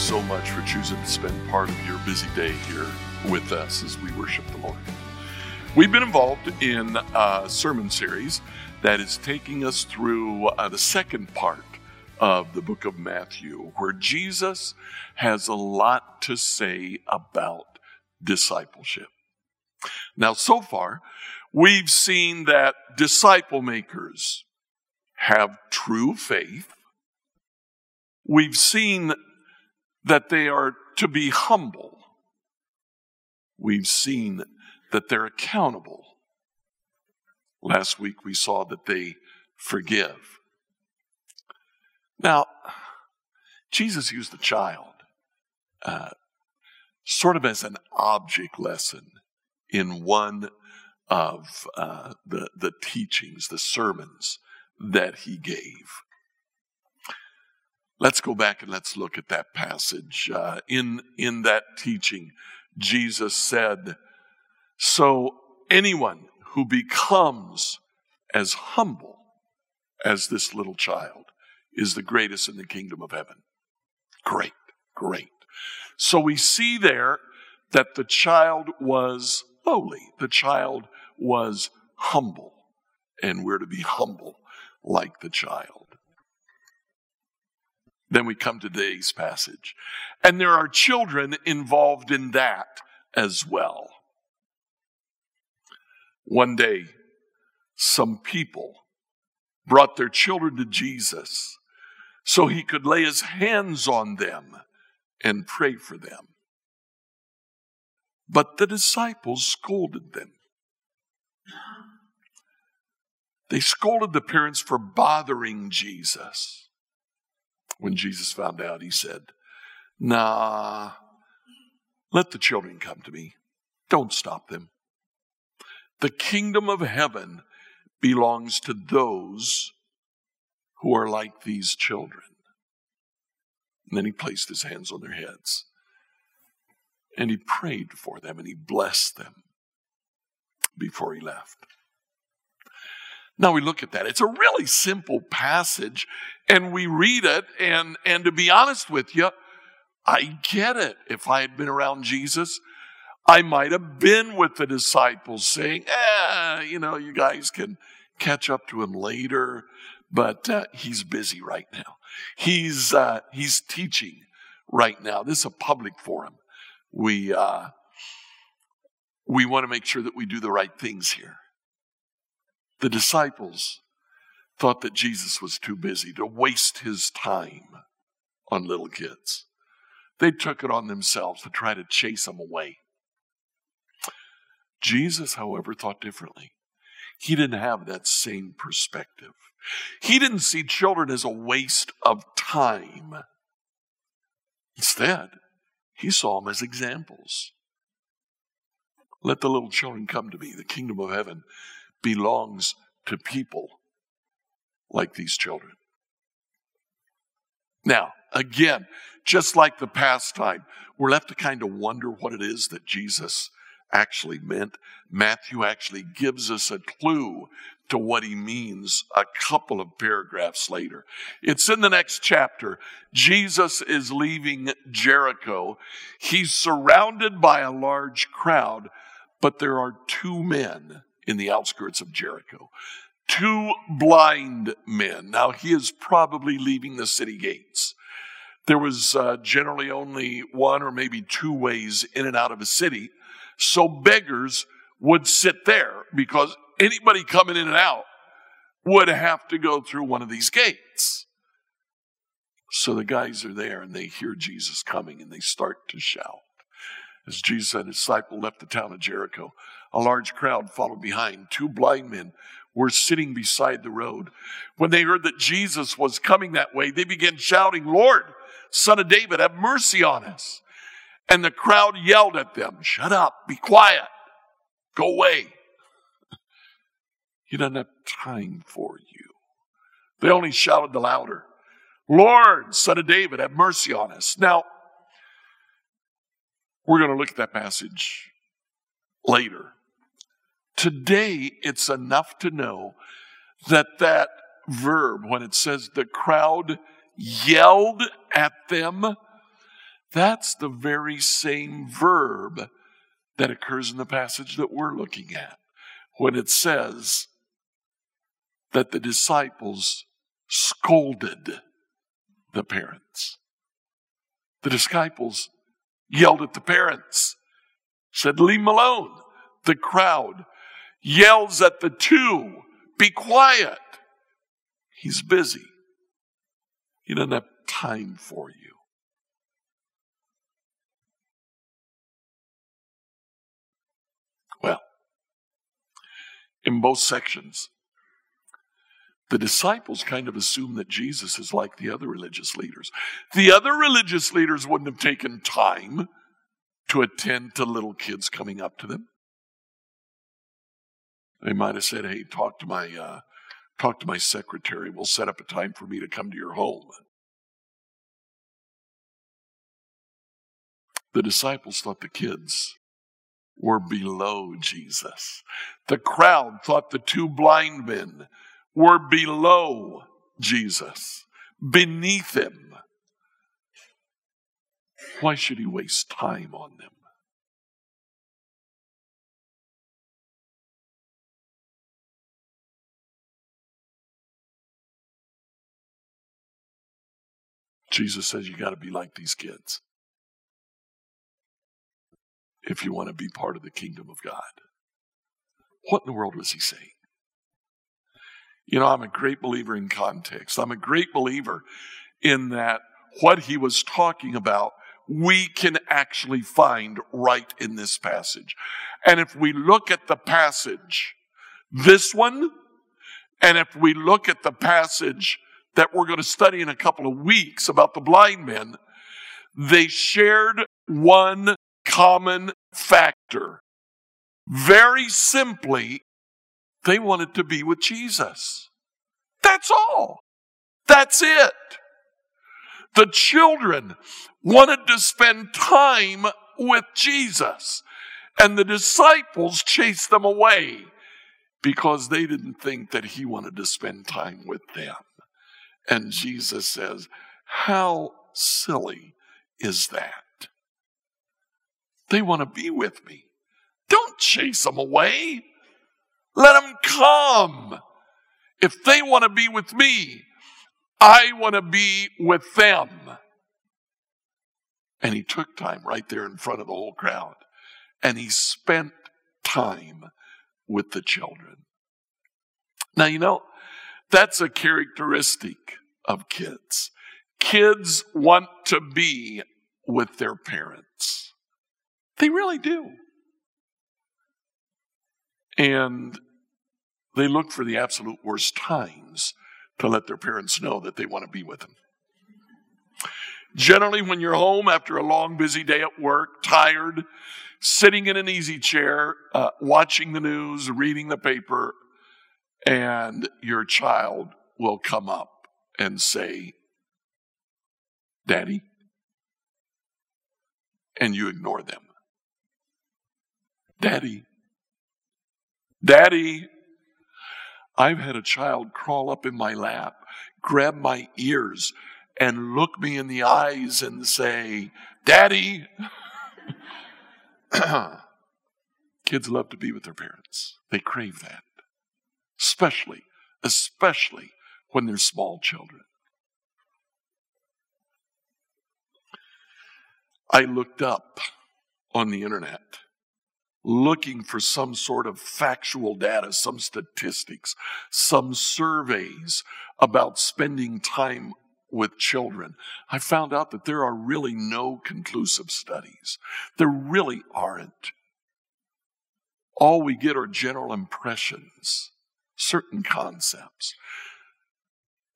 So much for choosing to spend part of your busy day here with us as we worship the Lord. We've been involved in a sermon series that is taking us through uh, the second part of the book of Matthew, where Jesus has a lot to say about discipleship. Now, so far, we've seen that disciple makers have true faith. We've seen that they are to be humble. We've seen that they're accountable. Last week we saw that they forgive. Now, Jesus used the child uh, sort of as an object lesson in one of uh, the, the teachings, the sermons that he gave. Let's go back and let's look at that passage. Uh, in, in that teaching, Jesus said, So anyone who becomes as humble as this little child is the greatest in the kingdom of heaven. Great, great. So we see there that the child was lowly, the child was humble, and we're to be humble like the child. Then we come to today's passage. And there are children involved in that as well. One day, some people brought their children to Jesus so he could lay his hands on them and pray for them. But the disciples scolded them. They scolded the parents for bothering Jesus. When Jesus found out, he said, Nah, let the children come to me. Don't stop them. The kingdom of heaven belongs to those who are like these children. And then he placed his hands on their heads. And he prayed for them and he blessed them before he left. Now we look at that. It's a really simple passage, and we read it, and, and to be honest with you, I get it. If I had been around Jesus, I might have been with the disciples saying, eh, you know, you guys can catch up to him later, but uh, he's busy right now. He's, uh, he's teaching right now. This is a public forum. We, uh, we want to make sure that we do the right things here. The disciples thought that Jesus was too busy to waste his time on little kids. They took it on themselves to try to chase them away. Jesus, however, thought differently. He didn't have that same perspective. He didn't see children as a waste of time. Instead, he saw them as examples. Let the little children come to me. The kingdom of heaven belongs to people like these children. Now, again, just like the past time, we're left to kind of wonder what it is that Jesus actually meant. Matthew actually gives us a clue to what he means a couple of paragraphs later. It's in the next chapter. Jesus is leaving Jericho. He's surrounded by a large crowd, but there are two men in the outskirts of Jericho. Two blind men. Now, he is probably leaving the city gates. There was uh, generally only one or maybe two ways in and out of a city. So beggars would sit there because anybody coming in and out would have to go through one of these gates. So the guys are there and they hear Jesus coming and they start to shout. As Jesus and his disciple left the town of Jericho, a large crowd followed behind. Two blind men were sitting beside the road. When they heard that Jesus was coming that way, they began shouting, Lord, son of David, have mercy on us. And the crowd yelled at them, Shut up, be quiet, go away. He doesn't have time for you. They only shouted the louder, Lord, son of David, have mercy on us. Now, we're going to look at that passage later. Today, it's enough to know that that verb, when it says the crowd yelled at them, that's the very same verb that occurs in the passage that we're looking at when it says that the disciples scolded the parents. The disciples yelled at the parents, said, Leave him alone. The crowd yells at the two, Be quiet. He's busy. He doesn't have time for you. Well, in both sections, the disciples kind of assume that Jesus is like the other religious leaders. The other religious leaders wouldn't have taken time to attend to little kids coming up to them. They might have said, "Hey, talk to my uh, talk to my secretary. We'll set up a time for me to come to your home." The disciples thought the kids were below Jesus. The crowd thought the two blind men were below Jesus, beneath him. Why should he waste time on them? Jesus says you got to be like these kids if you want to be part of the kingdom of God. What in the world was he saying? You know, I'm a great believer in context. I'm a great believer in that what he was talking about, we can actually find right in this passage. And if we look at the passage, this one, and if we look at the passage that we're going to study in a couple of weeks about the blind men, they shared one common factor. Very simply, they wanted to be with Jesus. That's all. That's it. The children wanted to spend time with Jesus, and the disciples chased them away because they didn't think that he wanted to spend time with them. And Jesus says, How silly is that? They want to be with me. Don't chase them away. Let them come. If they want to be with me, I want to be with them. And he took time right there in front of the whole crowd. And he spent time with the children. Now, you know, that's a characteristic of kids. Kids want to be with their parents. They really do. And they look for the absolute worst times to let their parents know that they want to be with them. Generally, when you're home after a long, busy day at work, tired, sitting in an easy chair, uh, watching the news, reading the paper, and your child will come up and say, Daddy, and you ignore them. Daddy, Daddy, I've had a child crawl up in my lap, grab my ears, and look me in the eyes and say, Daddy. Kids love to be with their parents. They crave that. Especially, especially when they're small children. I looked up on the internet looking for some sort of factual data, some statistics, some surveys about spending time with children. I found out that there are really no conclusive studies. There really aren't. All we get are general impressions, certain concepts.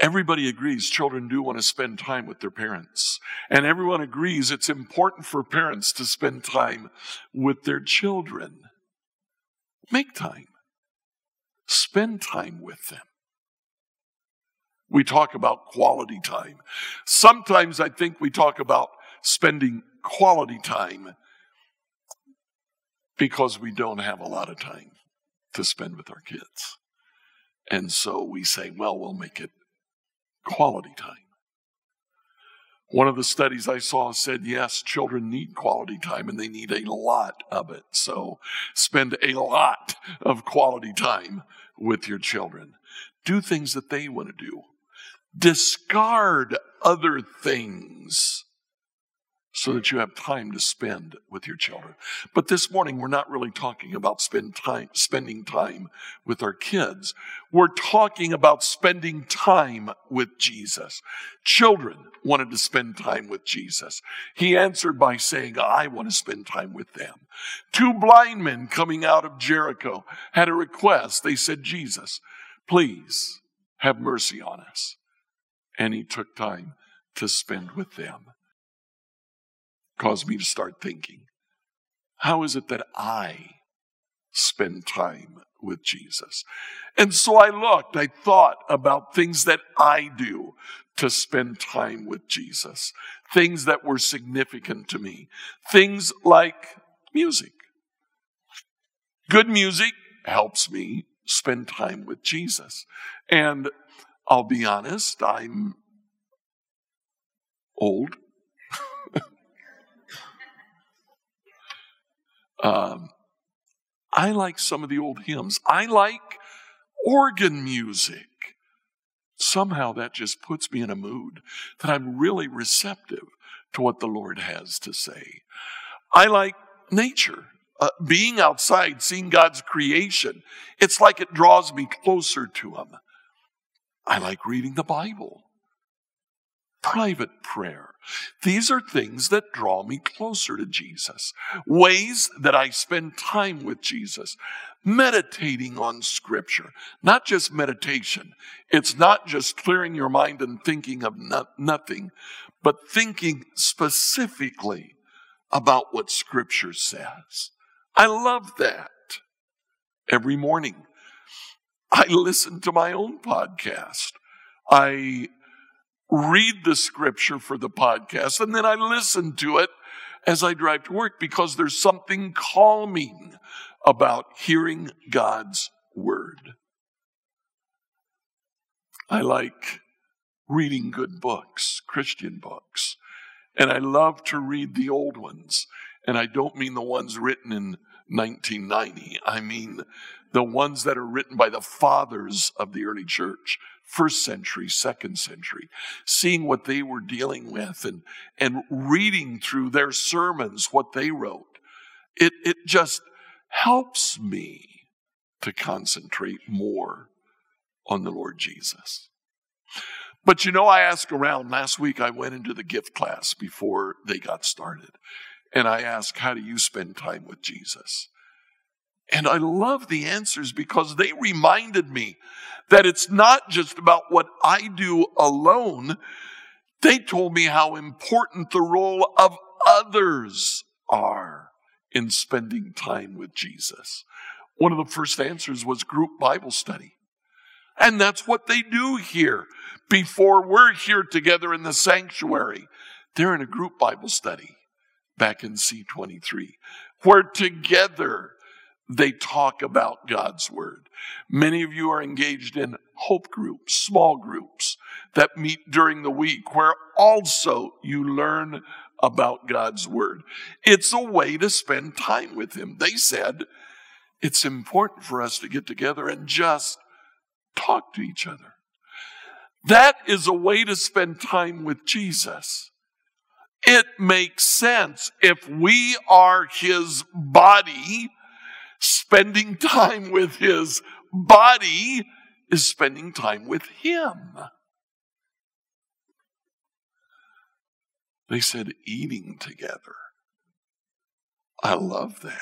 Everybody agrees children do want to spend time with their parents. And everyone agrees it's important for parents to spend time with their children. Make time. Spend time with them. We talk about quality time. Sometimes I think we talk about spending quality time because we don't have a lot of time to spend with our kids. And so we say, well, we'll make it quality time. One of the studies I saw said, yes, children need quality time and they need a lot of it. So spend a lot of quality time with your children. Do things that they want to do. Discard other things so that you have time to spend with your children. But this morning, we're not really talking about spend time, spending time with our kids. We're talking about spending time with Jesus. Children wanted to spend time with Jesus. He answered by saying, I want to spend time with them. Two blind men coming out of Jericho had a request. They said, Jesus, please have mercy on us. And he took time to spend with them caused me to start thinking how is it that I spend time with Jesus? And so I looked, I thought about things that I do to spend time with Jesus, things that were significant to me, things like music. Good music helps me spend time with Jesus. And I'll be honest, I'm old. Um, I like some of the old hymns. I like organ music. Somehow that just puts me in a mood that I'm really receptive to what the Lord has to say. I like nature. Uh, being outside, seeing God's creation, it's like it draws me closer to Him. I like reading the Bible private prayer. These are things that draw me closer to Jesus, ways that I spend time with Jesus, meditating on Scripture. Not just meditation, it's not just clearing your mind and thinking of no- nothing, but thinking specifically about what Scripture says. I love that. Every morning, I listen to my own podcast. I read the scripture for the podcast and then I listen to it as I drive to work because there's something calming about hearing God's word. I like reading good books, Christian books, and I love to read the old ones. And I don't mean the ones written in 1990. I mean the ones that are written by the fathers of the early church, first century, second century, seeing what they were dealing with and, and reading through their sermons, what they wrote. It, it just helps me to concentrate more on the Lord Jesus. But you know, I asked around. Last week I went into the gift class before they got started. And I asked, How do you spend time with Jesus? And I love the answers because they reminded me that it's not just about what I do alone. They told me how important the role of others are in spending time with Jesus. One of the first answers was group Bible study. And that's what they do here before we're here together in the sanctuary. They're in a group Bible study back in C23 where together they talk about God's Word. Many of you are engaged in hope groups, small groups that meet during the week where also you learn about God's Word. It's a way to spend time with Him. They said it's important for us to get together and just talk to each other. That is a way to spend time with Jesus. It makes sense if we are His body Spending time with his body is spending time with him. They said eating together. I love that.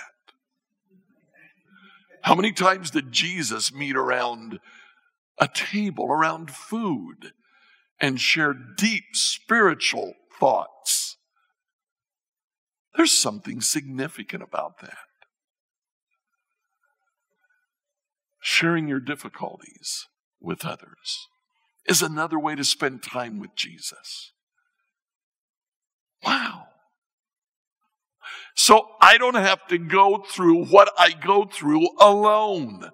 How many times did Jesus meet around a table, around food? and share deep spiritual thoughts. There's something significant about that. Sharing your difficulties with others is another way to spend time with Jesus. Wow. So I don't have to go through what I go through alone.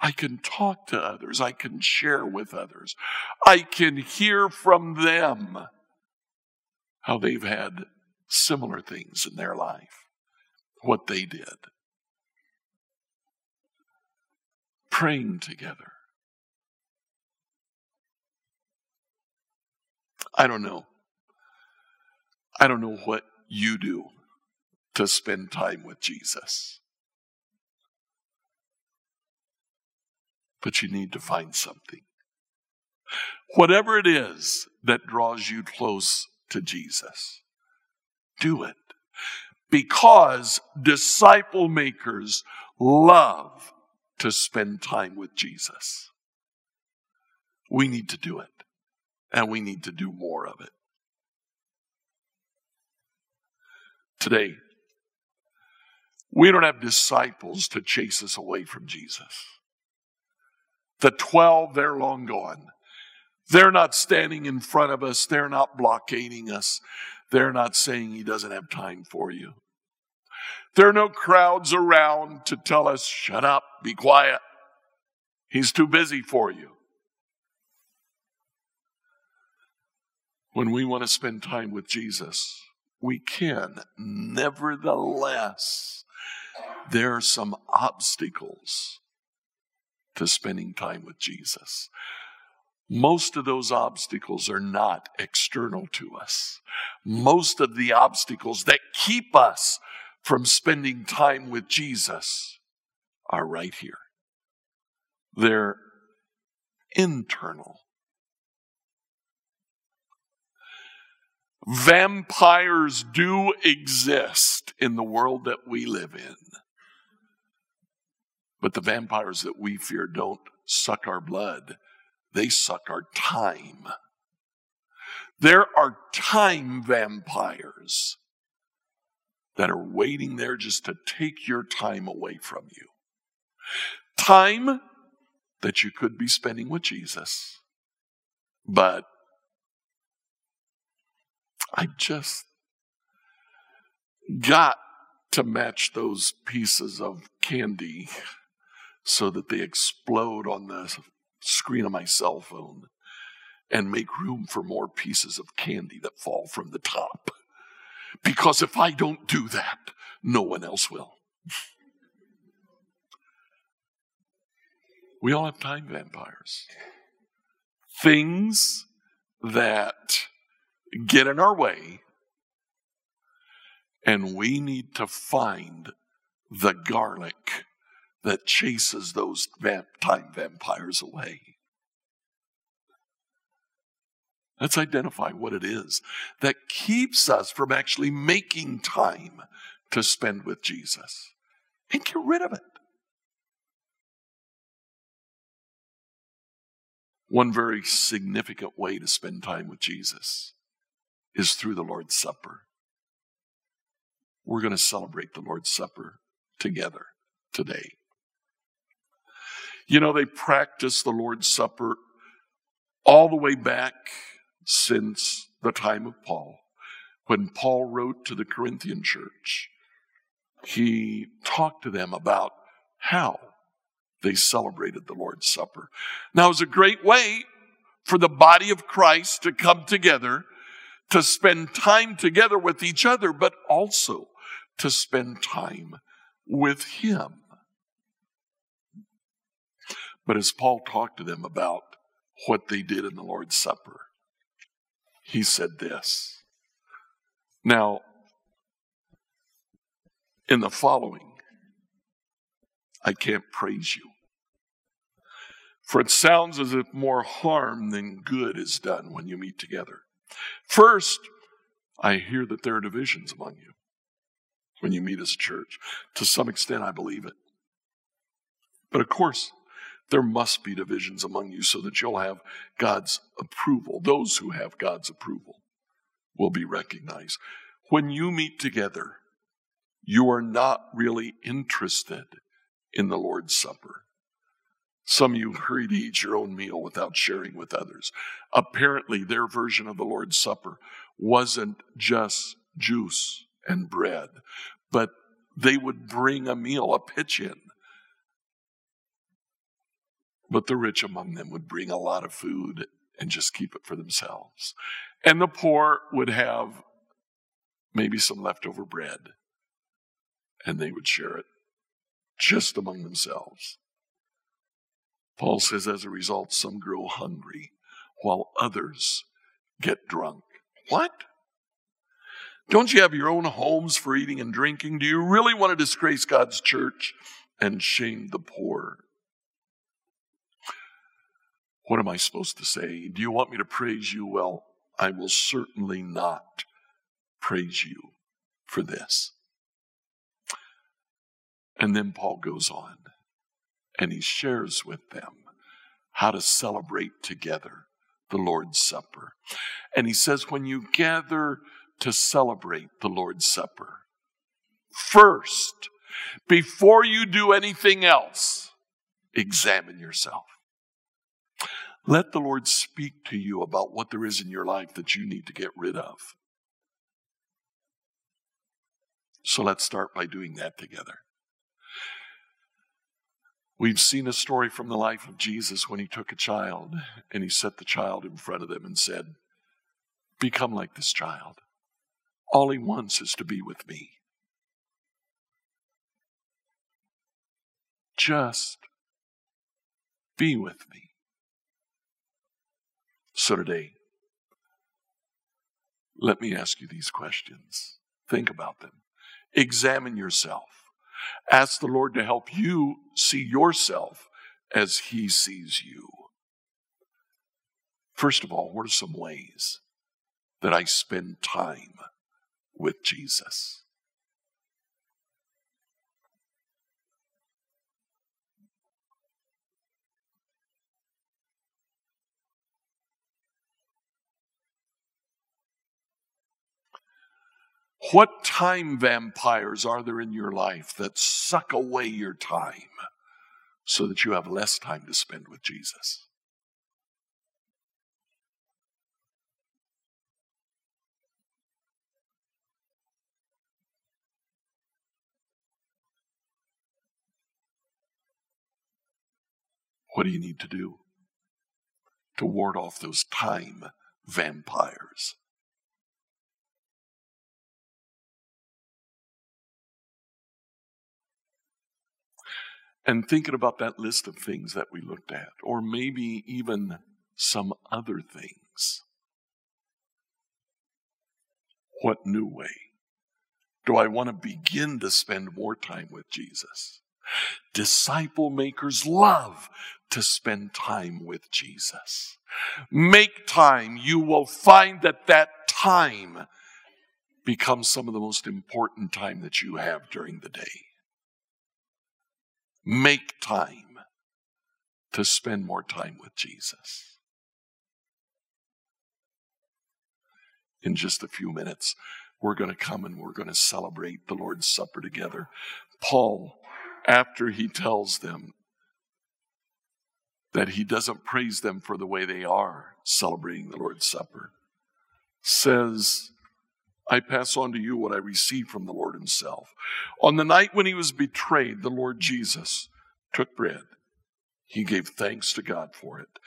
I can talk to others. I can share with others. I can hear from them how they've had similar things in their life, what they did. Praying together. I don't know. I don't know what you do to spend time with Jesus. But you need to find something. Whatever it is that draws you close to Jesus, do it. Because disciple makers love to spend time with Jesus. We need to do it, and we need to do more of it. Today, we don't have disciples to chase us away from Jesus. The 12, they're long gone. They're not standing in front of us. They're not blockading us. They're not saying he doesn't have time for you. There are no crowds around to tell us, shut up, be quiet. He's too busy for you. When we want to spend time with Jesus, we can. Nevertheless, there are some obstacles to spending time with Jesus. Most of those obstacles are not external to us. Most of the obstacles that keep us from spending time with Jesus are right here. They're internal. Vampires do exist in the world that we live in. But the vampires that we fear don't suck our blood, they suck our time. There are time vampires that are waiting there just to take your time away from you. Time that you could be spending with Jesus. But I just got to match those pieces of candy so that they explode on the screen of my cell phone and make room for more pieces of candy that fall from the top. Because if I don't do that, no one else will. We all have time vampires. Things that get in our way, and we need to find the garlic that chases those vamp- time vampires away. Let's identify what it is that keeps us from actually making time to spend with Jesus and get rid of it. One very significant way to spend time with Jesus is through the Lord's Supper. We're going to celebrate the Lord's Supper together today. You know, they practiced the Lord's Supper all the way back since the time of Paul. When Paul wrote to the Corinthian church, he talked to them about how they celebrated the Lord's Supper. Now, it was a great way for the body of Christ to come together, to spend time together with each other, but also to spend time with Him. But as Paul talked to them about what they did in the Lord's Supper, he said this. Now, in the following, I can't praise you. For it sounds as if more harm than good is done when you meet together. First, I hear that there are divisions among you when you meet as a church. To some extent, I believe it. But of course, There must be divisions among you so that you'll have God's approval. Those who have God's approval will be recognized. When you meet together, you are not really interested in the Lord's Supper. Some of you hurry to eat your own meal without sharing with others. Apparently, their version of the Lord's Supper wasn't just juice and bread, but they would bring a meal, a pitch in. But the rich among them would bring a lot of food and just keep it for themselves. And the poor would have maybe some leftover bread and they would share it just among themselves. Paul says, as a result, some grow hungry while others get drunk. What? Don't you have your own homes for eating and drinking? Do you really want to disgrace God's church and shame the poor? What am I supposed to say? Do you want me to praise you? Well, I will certainly not praise you for this. And then Paul goes on and he shares with them how to celebrate together the Lord's Supper. And he says, when you gather to celebrate the Lord's Supper, first, before you do anything else, examine yourself. Let the Lord speak to you about what there is in your life that you need to get rid of. So let's start by doing that together. We've seen a story from the life of Jesus when he took a child and he set the child in front of them and said, Become like this child. All he wants is to be with me. Just be with me. So today, let me ask you these questions. Think about them. Examine yourself. Ask the Lord to help you see yourself as He sees you. First of all, what are some ways that I spend time with Jesus? What time vampires are there in your life that suck away your time so that you have less time to spend with Jesus? What do you need to do to ward off those time vampires? And thinking about that list of things that we looked at, or maybe even some other things. What new way do I want to begin to spend more time with Jesus? Disciple makers love to spend time with Jesus. Make time. You will find that that time becomes some of the most important time that you have during the day. Make time to spend more time with Jesus. In just a few minutes, we're going to come and we're going to celebrate the Lord's Supper together. Paul, after he tells them that he doesn't praise them for the way they are celebrating the Lord's Supper, says, I pass on to you what I received from the Lord Himself. On the night when He was betrayed, the Lord Jesus took bread. He gave thanks to God for it.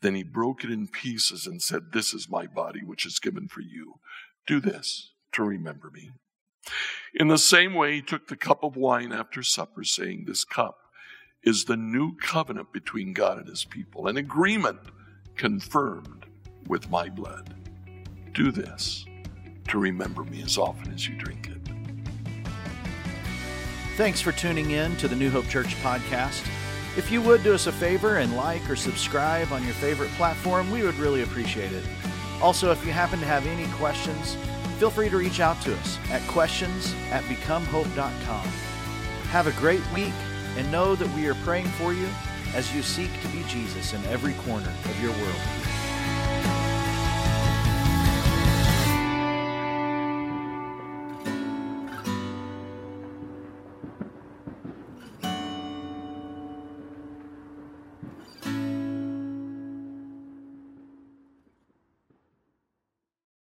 Then He broke it in pieces and said, This is my body, which is given for you. Do this to remember me. In the same way, He took the cup of wine after supper, saying, This cup is the new covenant between God and His people, an agreement confirmed with my blood. Do this to remember me as often as you drink it. Thanks for tuning in to the New Hope Church podcast. If you would do us a favor and like or subscribe on your favorite platform, we would really appreciate it. Also, if you happen to have any questions, feel free to reach out to us at questions at becomehope.com. Have a great week and know that we are praying for you as you seek to be Jesus in every corner of your world.